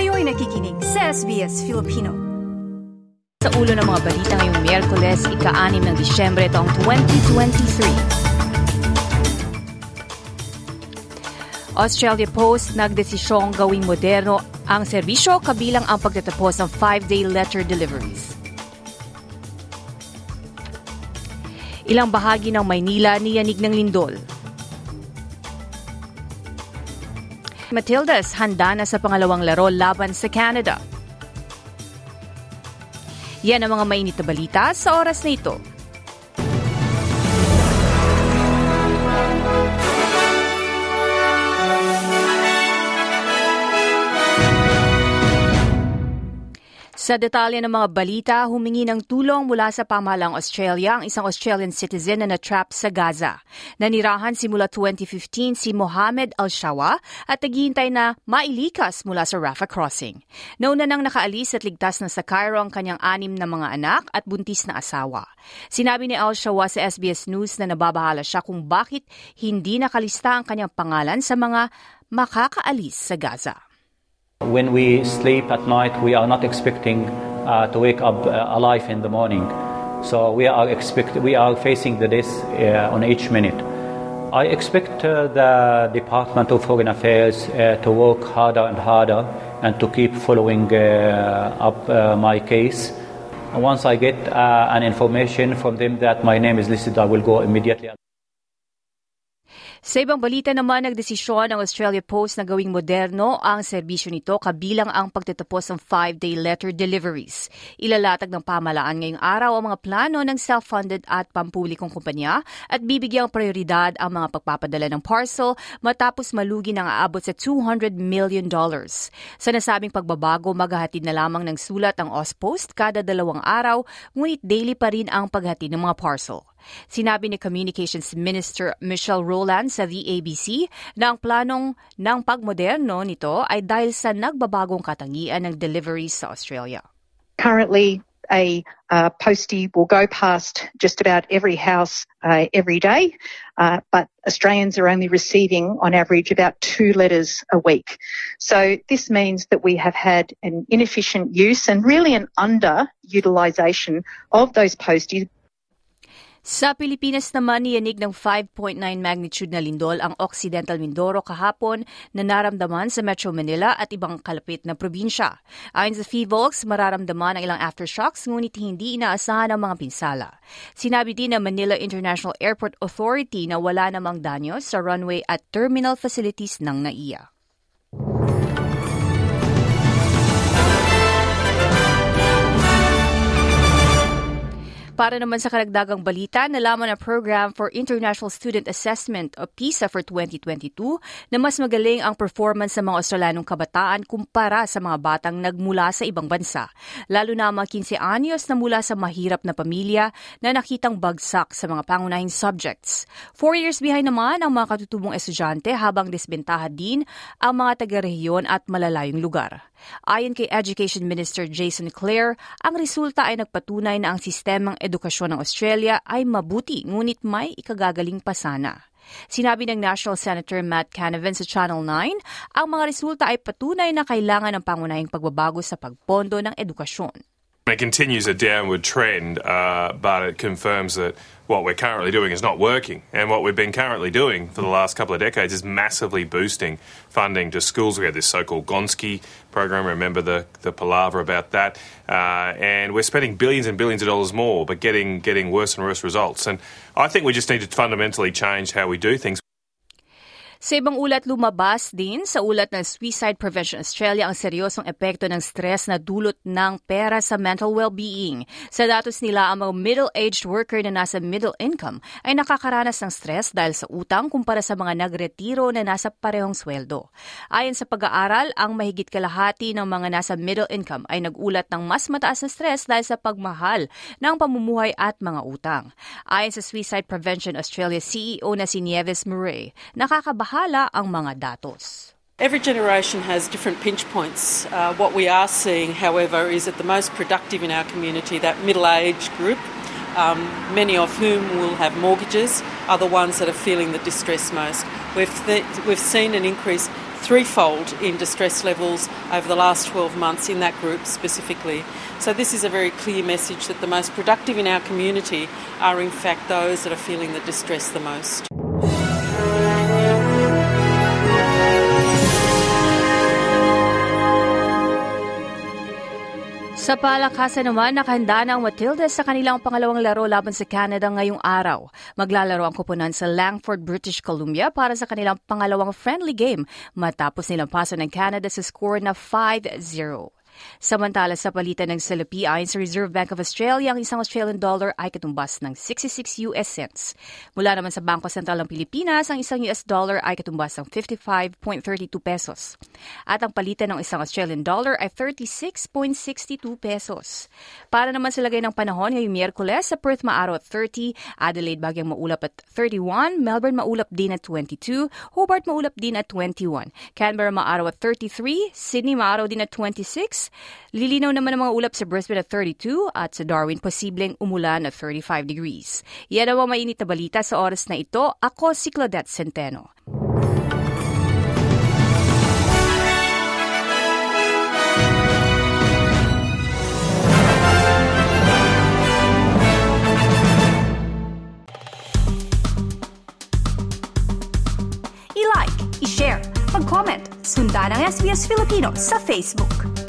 Kayo'y nakikinig sa SBS Filipino. Sa ulo ng mga balita ngayong Miyerkules, ika-6 ng Disyembre taong 2023. Australia Post nagdesisyong gawing moderno ang serbisyo kabilang ang pagtatapos ng 5-day letter deliveries. Ilang bahagi ng Maynila niyanig ng lindol. Matildas handa na sa pangalawang laro laban sa Canada. Yan ang mga mainit na balita sa oras na ito. Sa detalye ng mga balita, humingi ng tulong mula sa pamahalang Australia ang isang Australian citizen na natrap sa Gaza. Nanirahan simula 2015 si Mohamed Al-Shawa at naghihintay na mailikas mula sa Rafah Crossing. Nauna nang nakaalis at ligtas na sa Cairo ang kanyang anim na mga anak at buntis na asawa. Sinabi ni Al-Shawa sa SBS News na nababahala siya kung bakit hindi nakalista ang kanyang pangalan sa mga makakaalis sa Gaza. When we sleep at night, we are not expecting uh, to wake up uh, alive in the morning. So we are expect we are facing the death uh, on each minute. I expect uh, the Department of Foreign Affairs uh, to work harder and harder and to keep following uh, up my case. Once I get an information from them that my name is listed, I will go immediately. Sa ibang balita naman, nagdesisyon ng Australia Post na gawing moderno ang serbisyo nito kabilang ang pagtatapos ng five-day letter deliveries. Ilalatag ng pamalaan ngayong araw ang mga plano ng self-funded at pampublikong kumpanya at bibigyang prioridad ang mga pagpapadala ng parcel matapos malugi ng aabot sa $200 million. Sa nasabing pagbabago, maghahatid na lamang ng sulat ang Auspost kada dalawang araw, ngunit daily pa rin ang paghatid ng mga parcel. Sinabi ni Communications Minister Michelle Rowland sa VABC na ang planong ng pagmoderno nito ay dahil sa nagbabagong katangian ng deliveries sa Australia. Currently, a uh, postie will go past just about every house uh, every day, uh, but Australians are only receiving, on average, about two letters a week. So this means that we have had an inefficient use and really an underutilisation of those posties Sa Pilipinas naman, niyanig ng 5.9 magnitude na lindol ang Occidental Mindoro kahapon na naramdaman sa Metro Manila at ibang kalapit na probinsya. Ayon sa FIVOLX, mararamdaman ang ilang aftershocks ngunit hindi inaasahan ang mga pinsala. Sinabi din ng Manila International Airport Authority na wala namang danyo sa runway at terminal facilities ng NAIA. Para naman sa karagdagang balita, nalaman ang Program for International Student Assessment o PISA for 2022 na mas magaling ang performance sa mga Australianong kabataan kumpara sa mga batang nagmula sa ibang bansa, lalo na mga 15 anyos na mula sa mahirap na pamilya na nakitang bagsak sa mga pangunahing subjects. Four years behind naman ang mga katutubong estudyante habang disbentaha din ang mga taga-rehiyon at malalayong lugar. Ayon kay Education Minister Jason Clare, ang resulta ay nagpatunay na ang sistemang edukasyon ng Australia ay mabuti ngunit may ikagagaling pa sana. Sinabi ng National Senator Matt Canavan sa Channel 9, ang mga resulta ay patunay na kailangan ng pangunahing pagbabago sa pagpondo ng edukasyon. It continues a downward trend, uh, but it confirms that what we're currently doing is not working. And what we've been currently doing for the last couple of decades is massively boosting funding to schools. We had this so-called Gonski program. Remember the, the palaver about that. Uh, and we're spending billions and billions of dollars more, but getting, getting worse and worse results. And I think we just need to fundamentally change how we do things. Sa ibang ulat, lumabas din sa ulat ng Suicide Prevention Australia ang seryosong epekto ng stress na dulot ng pera sa mental well-being. Sa datos nila, ang mga middle-aged worker na nasa middle income ay nakakaranas ng stress dahil sa utang kumpara sa mga nagretiro na nasa parehong sweldo. Ayon sa pag-aaral, ang mahigit kalahati ng mga nasa middle income ay nagulat ng mas mataas na stress dahil sa pagmahal ng pamumuhay at mga utang. Ayon sa Suicide Prevention Australia CEO na si Nieves Murray, nakakabahala bahala ang mga datos. Every generation has different pinch points. Uh, what we are seeing, however, is that the most productive in our community, that middle aged group, um, many of whom will have mortgages, are the ones that are feeling the distress most. We've, th- we've seen an increase threefold in distress levels over the last 12 months in that group specifically. So, this is a very clear message that the most productive in our community are, in fact, those that are feeling the distress the most. Sa palakasan naman, nakahanda na ang Matildas sa kanilang pangalawang laro laban sa Canada ngayong araw. Maglalaro ang kupunan sa Langford, British Columbia para sa kanilang pangalawang friendly game matapos nilang paso ng Canada sa score na 5-0. Samantala sa palitan ng salapi ayon sa Reserve Bank of Australia, ang isang Australian dollar ay katumbas ng 66 US cents. Mula naman sa Bangko Sentral ng Pilipinas, ang isang US dollar ay katumbas ng 55.32 pesos. At ang palitan ng isang Australian dollar ay 36.62 pesos. Para naman sa lagay ng panahon ngayong Miyerkules, sa Perth maaraw at 30, Adelaide bagyang maulap at 31, Melbourne maulap din at 22, Hobart maulap din at 21, Canberra maaraw at 33, Sydney maaraw din at 26, Lilinaw naman ang mga ulap sa Brisbane at 32 at sa Darwin posibleng umulan at 35 degrees. Yan ang mainit na balita sa oras na ito. Ako si Claudette Centeno. I-like, i-share, mag-comment, sundan ang SBS Filipino sa Facebook.